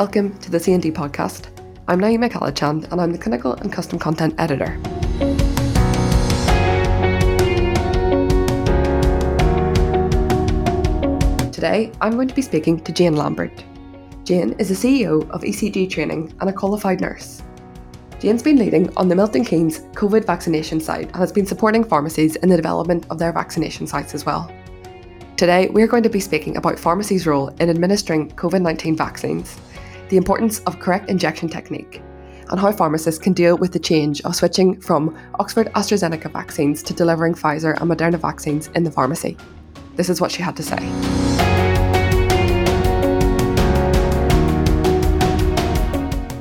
Welcome to the C&D podcast. I'm Naima Kalachand and I'm the Clinical and Custom Content Editor. Today, I'm going to be speaking to Jane Lambert. Jane is the CEO of ECG Training and a qualified nurse. Jane's been leading on the Milton Keynes COVID vaccination site and has been supporting pharmacies in the development of their vaccination sites as well. Today, we're going to be speaking about pharmacies' role in administering COVID 19 vaccines, the importance of correct injection technique, and how pharmacists can deal with the change of switching from Oxford AstraZeneca vaccines to delivering Pfizer and Moderna vaccines in the pharmacy. This is what she had to say.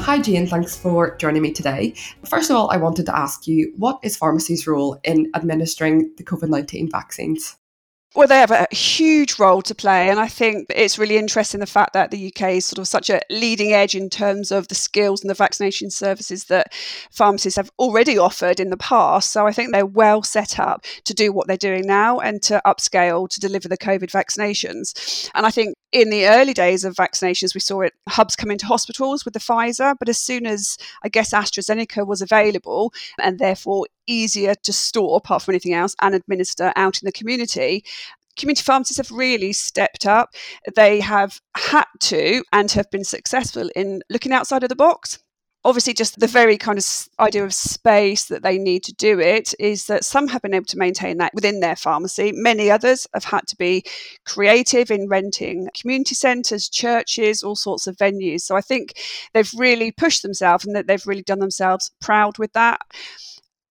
Hi, Jane. Thanks for joining me today. First of all, I wanted to ask you what is pharmacy's role in administering the COVID 19 vaccines? Well, they have a huge role to play. And I think it's really interesting the fact that the UK is sort of such a leading edge in terms of the skills and the vaccination services that pharmacists have already offered in the past. So I think they're well set up to do what they're doing now and to upscale to deliver the COVID vaccinations. And I think in the early days of vaccinations, we saw it hubs come into hospitals with the Pfizer. But as soon as I guess AstraZeneca was available and therefore easier to store, apart from anything else, and administer out in the community, community pharmacies have really stepped up. They have had to and have been successful in looking outside of the box. Obviously just the very kind of idea of space that they need to do it is that some have been able to maintain that within their pharmacy. Many others have had to be creative in renting community centres churches all sorts of venues. So i think they've really pushed themselves and that they've really done themselves proud with that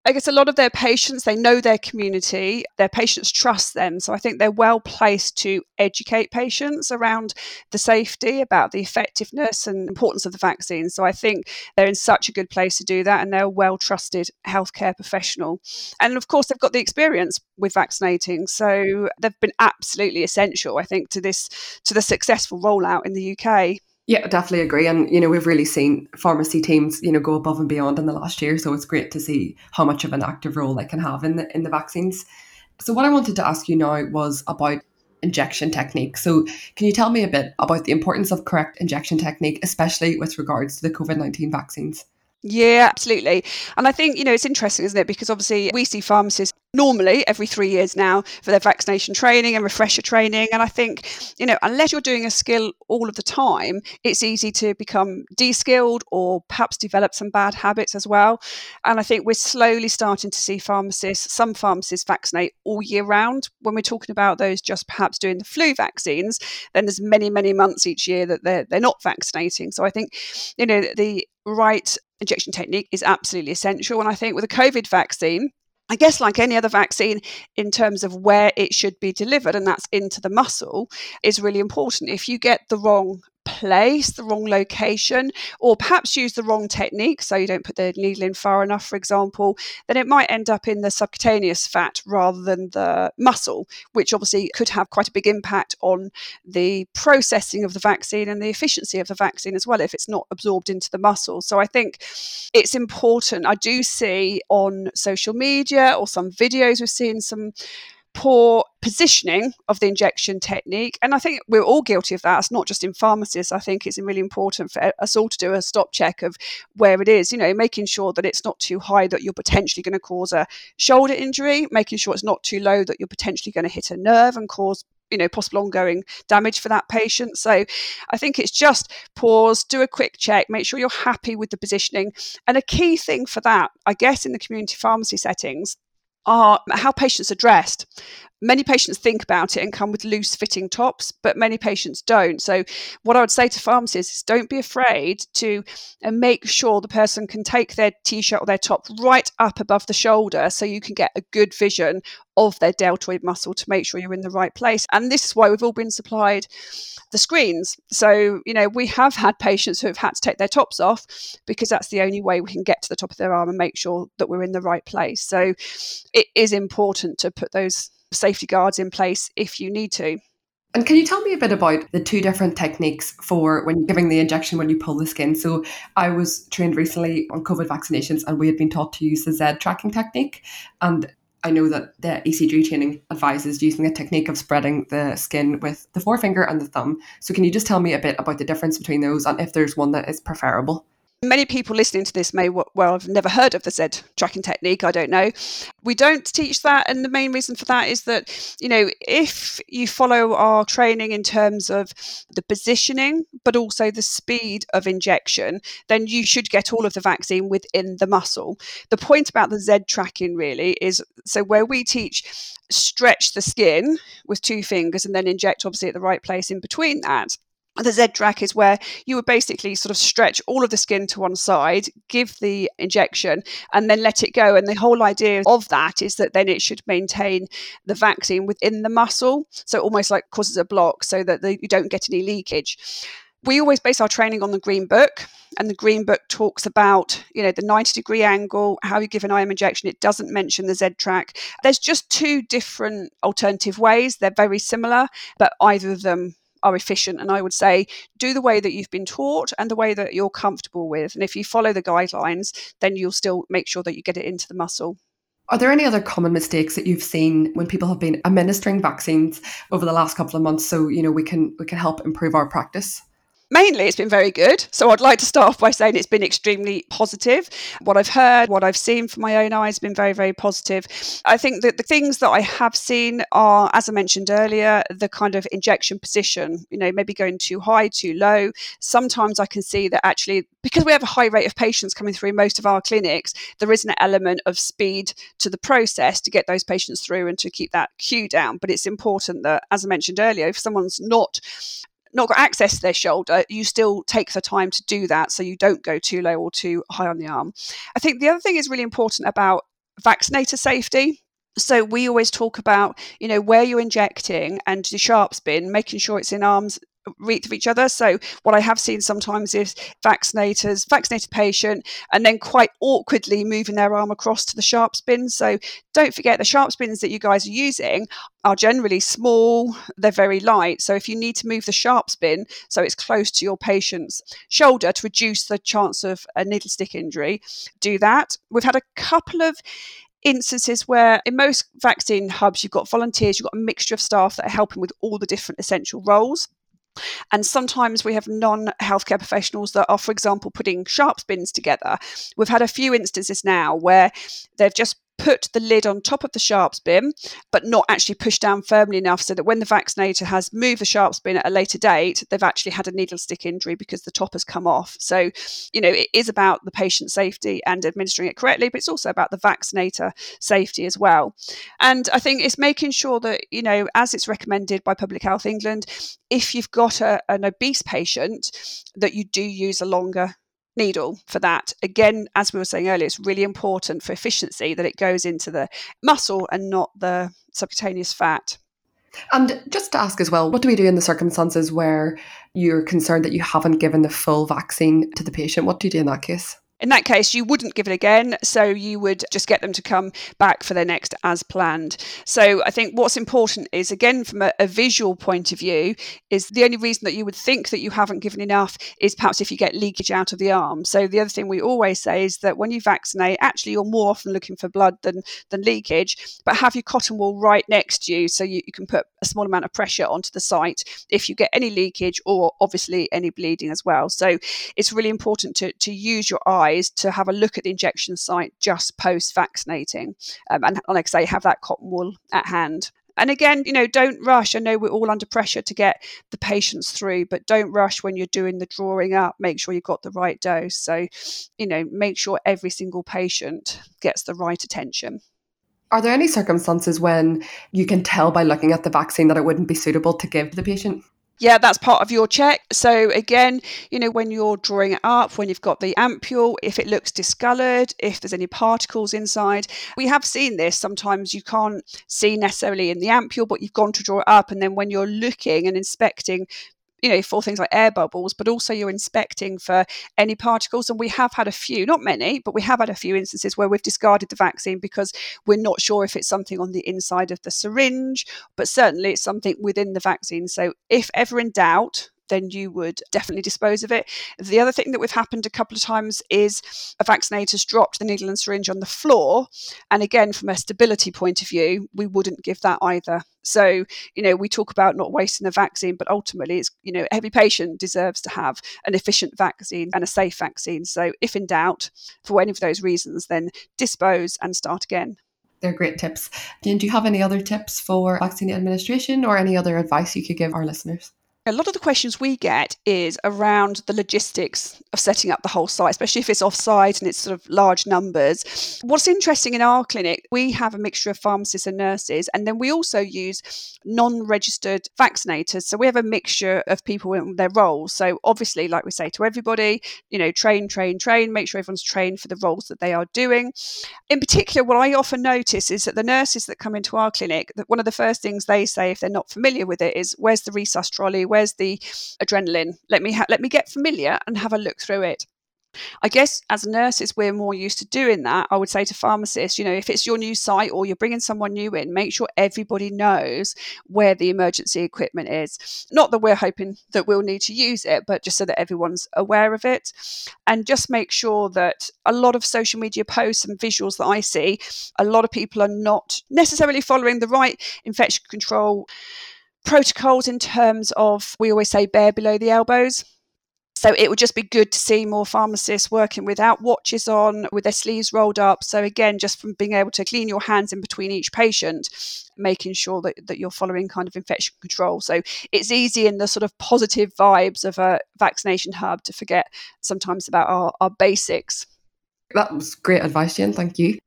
I guess a lot of their patients, they know their community, their patients trust them. So I think they're well placed to educate patients around the safety, about the effectiveness and importance of the vaccine. So I think they're in such a good place to do that and they're a well trusted healthcare professional. And of course, they've got the experience with vaccinating. So they've been absolutely essential, I think, to this, to the successful rollout in the UK. Yeah, definitely agree. And, you know, we've really seen pharmacy teams, you know, go above and beyond in the last year. So it's great to see how much of an active role they can have in the in the vaccines. So what I wanted to ask you now was about injection technique. So can you tell me a bit about the importance of correct injection technique, especially with regards to the COVID-19 vaccines? Yeah, absolutely. And I think, you know, it's interesting, isn't it? Because obviously we see pharmacists normally every three years now for their vaccination training and refresher training. And I think, you know, unless you're doing a skill all of the time, it's easy to become de skilled or perhaps develop some bad habits as well. And I think we're slowly starting to see pharmacists, some pharmacists vaccinate all year round. When we're talking about those just perhaps doing the flu vaccines, then there's many, many months each year that they're, they're not vaccinating. So I think, you know, the right injection technique is absolutely essential. And I think with a COVID vaccine, I guess, like any other vaccine, in terms of where it should be delivered, and that's into the muscle, is really important. If you get the wrong place, the wrong location, or perhaps use the wrong technique, so you don't put the needle in far enough, for example, then it might end up in the subcutaneous fat rather than the muscle, which obviously could have quite a big impact on the processing of the vaccine and the efficiency of the vaccine as well if it's not absorbed into the muscle. So I think it's important. I do see on social media or some videos, we've seen some poor positioning of the injection technique. And I think we're all guilty of that. It's not just in pharmacists. I think it's really important for us all to do a stop check of where it is, you know, making sure that it's not too high that you're potentially going to cause a shoulder injury, making sure it's not too low that you're potentially going to hit a nerve and cause you know possible ongoing damage for that patient so i think it's just pause do a quick check make sure you're happy with the positioning and a key thing for that i guess in the community pharmacy settings are how patients are dressed. Many patients think about it and come with loose fitting tops, but many patients don't. So, what I would say to pharmacists is don't be afraid to uh, make sure the person can take their t shirt or their top right up above the shoulder so you can get a good vision of their deltoid muscle to make sure you're in the right place. And this is why we've all been supplied the screens. So, you know, we have had patients who have had to take their tops off because that's the only way we can get to the top of their arm and make sure that we're in the right place. So, it is important to put those safety guards in place if you need to. And can you tell me a bit about the two different techniques for when you're giving the injection when you pull the skin? So I was trained recently on COVID vaccinations and we had been taught to use the Z tracking technique. And I know that the ECG training advises using a technique of spreading the skin with the forefinger and the thumb. So, can you just tell me a bit about the difference between those and if there's one that is preferable? Many people listening to this may well have never heard of the Z tracking technique. I don't know. We don't teach that. And the main reason for that is that, you know, if you follow our training in terms of the positioning, but also the speed of injection, then you should get all of the vaccine within the muscle. The point about the Z tracking really is so where we teach stretch the skin with two fingers and then inject obviously at the right place in between that the Z-track is where you would basically sort of stretch all of the skin to one side, give the injection, and then let it go. And the whole idea of that is that then it should maintain the vaccine within the muscle, so almost like causes a block, so that the, you don't get any leakage. We always base our training on the Green Book, and the Green Book talks about you know the 90 degree angle, how you give an IM injection. It doesn't mention the Z-track. There's just two different alternative ways. They're very similar, but either of them are efficient. And I would say do the way that you've been taught and the way that you're comfortable with. And if you follow the guidelines, then you'll still make sure that you get it into the muscle. Are there any other common mistakes that you've seen when people have been administering vaccines over the last couple of months so you know we can we can help improve our practice? Mainly it's been very good. So I'd like to start off by saying it's been extremely positive. What I've heard, what I've seen from my own eyes has been very, very positive. I think that the things that I have seen are, as I mentioned earlier, the kind of injection position, you know, maybe going too high, too low. Sometimes I can see that actually, because we have a high rate of patients coming through most of our clinics, there is an element of speed to the process to get those patients through and to keep that queue down. But it's important that, as I mentioned earlier, if someone's not not got access to their shoulder, you still take the time to do that so you don't go too low or too high on the arm. I think the other thing is really important about vaccinator safety. So we always talk about, you know, where you're injecting and the sharps bin, making sure it's in arms reach of each other. So what I have seen sometimes is vaccinators, vaccinated patient, and then quite awkwardly moving their arm across to the sharps bin. So don't forget the sharps bins that you guys are using are generally small, they're very light. So if you need to move the sharps bin so it's close to your patient's shoulder to reduce the chance of a needle stick injury, do that. We've had a couple of instances where in most vaccine hubs you've got volunteers you've got a mixture of staff that are helping with all the different essential roles and sometimes we have non healthcare professionals that are, for example, putting sharps bins together. We've had a few instances now where they've just put the lid on top of the sharps bin, but not actually push down firmly enough so that when the vaccinator has moved the sharps bin at a later date, they've actually had a needle stick injury because the top has come off. So, you know, it is about the patient safety and administering it correctly, but it's also about the vaccinator safety as well. And I think it's making sure that, you know, as it's recommended by Public Health England, if you've got a, an obese patient, that you do use a longer needle for that. Again, as we were saying earlier, it's really important for efficiency that it goes into the muscle and not the subcutaneous fat. And just to ask as well, what do we do in the circumstances where you're concerned that you haven't given the full vaccine to the patient? What do you do in that case? In that case, you wouldn't give it again. So you would just get them to come back for their next as planned. So I think what's important is, again, from a, a, visual point of view, is the only reason that you would think that you haven't given enough is perhaps if you get leakage out of the arm. So the other thing we always say is that when you vaccinate, actually, you're more often looking for blood than, than leakage, but have your cotton wool right next to you so you, you can put a small amount of pressure onto the site if you get any leakage or obviously any bleeding as well. So it's really important to, to use your eye to have a look at the injection site just post vaccinating. Um, and like I say, have that cotton wool at hand. And again, you know, don't rush. I know we're all under pressure to get the patients through, but don't rush when you're doing the drawing up. Make sure you've got the right dose. So, you know, make sure every single patient gets the right attention. Are there any circumstances when you can tell by looking at the vaccine that it wouldn't be suitable to give to the patient? Yeah, that's part of your check. So again, you know, when you're drawing it up, when you've got the ampule, if it looks discolored, if there's any particles inside, we have seen this. Sometimes you can't see necessarily in the ampule, but you've gone to draw it up, and then when you're looking and inspecting you know, for things like air bubbles, but also you're inspecting for any particles. And we have had a few, not many, but we have had a few instances where we've discarded the vaccine because we're not sure if it's something on the inside of the syringe, but certainly it's something within the vaccine. So if ever in doubt, then you would definitely dispose of it. The other thing that we've happened a couple of times is a vaccinator's dropped the needle and syringe on the floor. And again, from a stability point of view, we wouldn't give that either. So, you know, we talk about not wasting a vaccine, but ultimately it's, you know, every patient deserves to have an efficient vaccine and a safe vaccine. So, if in doubt, for any of those reasons, then dispose and start again. They're great tips. Do you have any other tips for vaccine administration or any other advice you could give our listeners? A lot of the questions we get is around the logistics of setting up the whole site, especially if it's off-site and it's sort of large numbers. What's interesting in our clinic, we have a mixture of pharmacists and nurses, and then we also use non-registered vaccinators. So we have a mixture of people in their roles. So obviously, like we say to everybody, you know, train, train, train, make sure everyone's trained for the roles that they are doing. In particular, what I often notice is that the nurses that come into our clinic, that one of the first things they say if they're not familiar with it is, "Where's the resus trolley? Where's the adrenaline? Let me ha- let me get familiar and have a look through it." I guess as nurses, we're more used to doing that. I would say to pharmacists, you know, if it's your new site or you're bringing someone new in, make sure everybody knows where the emergency equipment is. Not that we're hoping that we'll need to use it, but just so that everyone's aware of it. And just make sure that a lot of social media posts and visuals that I see, a lot of people are not necessarily following the right infection control protocols in terms of, we always say, bare below the elbows so it would just be good to see more pharmacists working without watches on, with their sleeves rolled up. So again, just from being able to clean your hands in between each patient, making sure that, that you're following kind of infection control. So it's easy in the sort of positive vibes of a vaccination hub to forget sometimes about our, our basics. That was great advice, Jen. Thank you.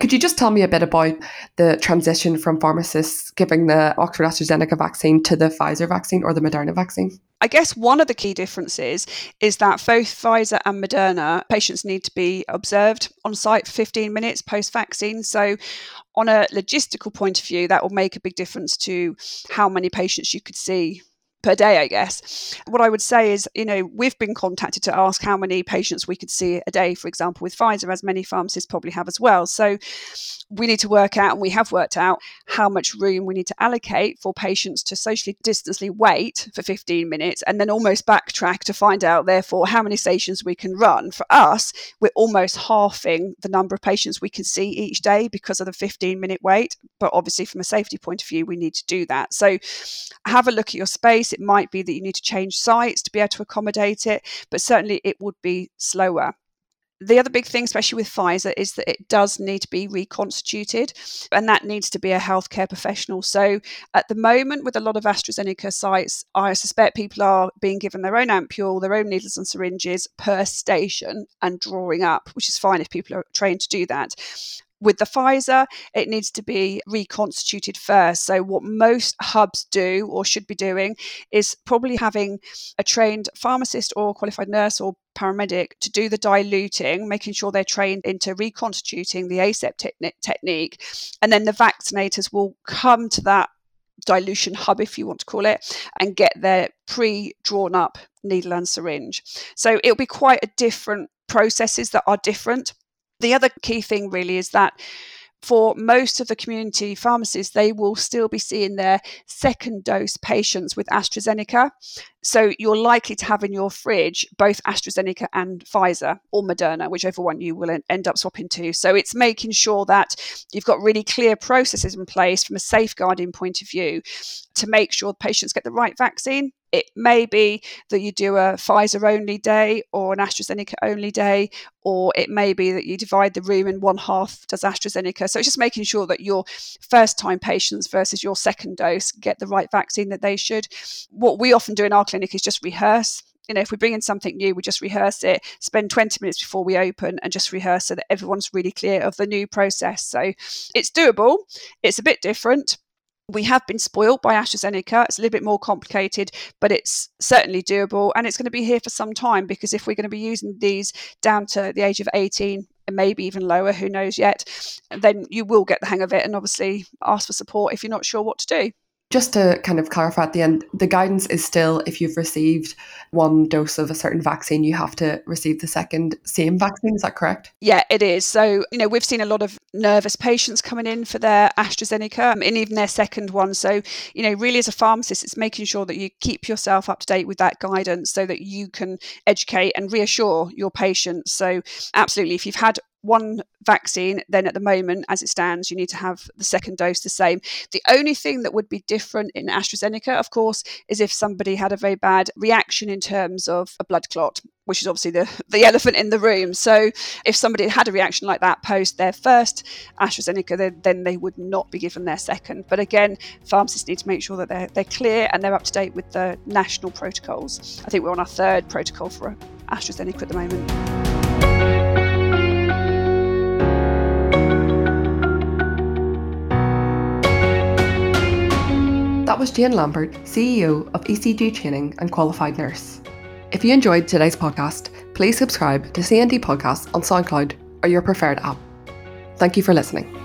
Could you just tell me a bit about the transition from pharmacists giving the Oxford AstraZeneca vaccine to the Pfizer vaccine or the Moderna vaccine? I guess one of the key differences is that both Pfizer and Moderna patients need to be observed on site for 15 minutes post vaccine. So, on a logistical point of view, that will make a big difference to how many patients you could see per day, I guess. What I would say is, you know, we've been contacted to ask how many patients we could see a day, for example, with Pfizer, as many pharmacists probably have as well. So we need to work out, and we have worked out, how much room we need to allocate for patients to socially distantly wait for 15 minutes and then almost backtrack to find out, therefore, how many stations we can run. For us, we're almost halving the number of patients we can see each day because of the 15 minute wait. But obviously, from a safety point of view, we need to do that. So have a look at your space it might be that you need to change sites to be able to accommodate it, but certainly it would be slower. The other big thing, especially with Pfizer, is that it does need to be reconstituted, and that needs to be a healthcare professional. So, at the moment, with a lot of AstraZeneca sites, I suspect people are being given their own ampule, their own needles and syringes per station and drawing up, which is fine if people are trained to do that. With the Pfizer, it needs to be reconstituted first. So, what most hubs do or should be doing is probably having a trained pharmacist or qualified nurse or paramedic to do the diluting, making sure they're trained into reconstituting the ASEP te- technique. And then the vaccinators will come to that dilution hub, if you want to call it, and get their pre drawn up needle and syringe. So it'll be quite a different processes that are different. The other key thing really is that for most of the community pharmacies, they will still be seeing their second dose patients with AstraZeneca. So you're likely to have in your fridge both AstraZeneca and Pfizer or Moderna, whichever one you will end up swapping to. So it's making sure that you've got really clear processes in place from a safeguarding point of view to make sure patients get the right vaccine it may be that you do a Pfizer only day or an AstraZeneca only day, or it may be that you divide the room and one half does AstraZeneca. So it's just making sure that your first time patients versus your second dose get the right vaccine that they should. What we often do in our clinic is just rehearse you know, if we bring in something new, we just rehearse it, spend 20 minutes before we open and just rehearse so that everyone's really clear of the new process. So it's doable. It's a bit different, we have been spoiled by AstraZeneca. It's a little bit more complicated, but it's certainly doable and it's going to be here for some time because if we're going to be using these down to the age of 18 and maybe even lower, who knows yet, then you will get the hang of it and obviously ask for support if you're not sure what to do. Just to kind of clarify at the end, the guidance is still if you've received one dose of a certain vaccine, you have to receive the second same vaccine. Is that correct? Yeah, it is. So, you know, we've seen a lot of nervous patients coming in for their AstraZeneca um, and even their second one. So, you know, really as a pharmacist, it's making sure that you keep yourself up to date with that guidance so that you can educate and reassure your patients. So, absolutely, if you've had one vaccine, then at the moment, as it stands, you need to have the second dose the same. The only thing that would be different in AstraZeneca, of course, is if somebody had a very bad reaction in terms of a blood clot, which is obviously the, the elephant in the room. So if somebody had a reaction like that post their first AstraZeneca, then, then they would not be given their second. But again, pharmacists need to make sure that they're, they're clear and they're up to date with the national protocols. I think we're on our third protocol for AstraZeneca at the moment. That was Jane Lambert, CEO of ECG Training and Qualified Nurse. If you enjoyed today's podcast, please subscribe to C&D Podcasts on SoundCloud or your preferred app. Thank you for listening.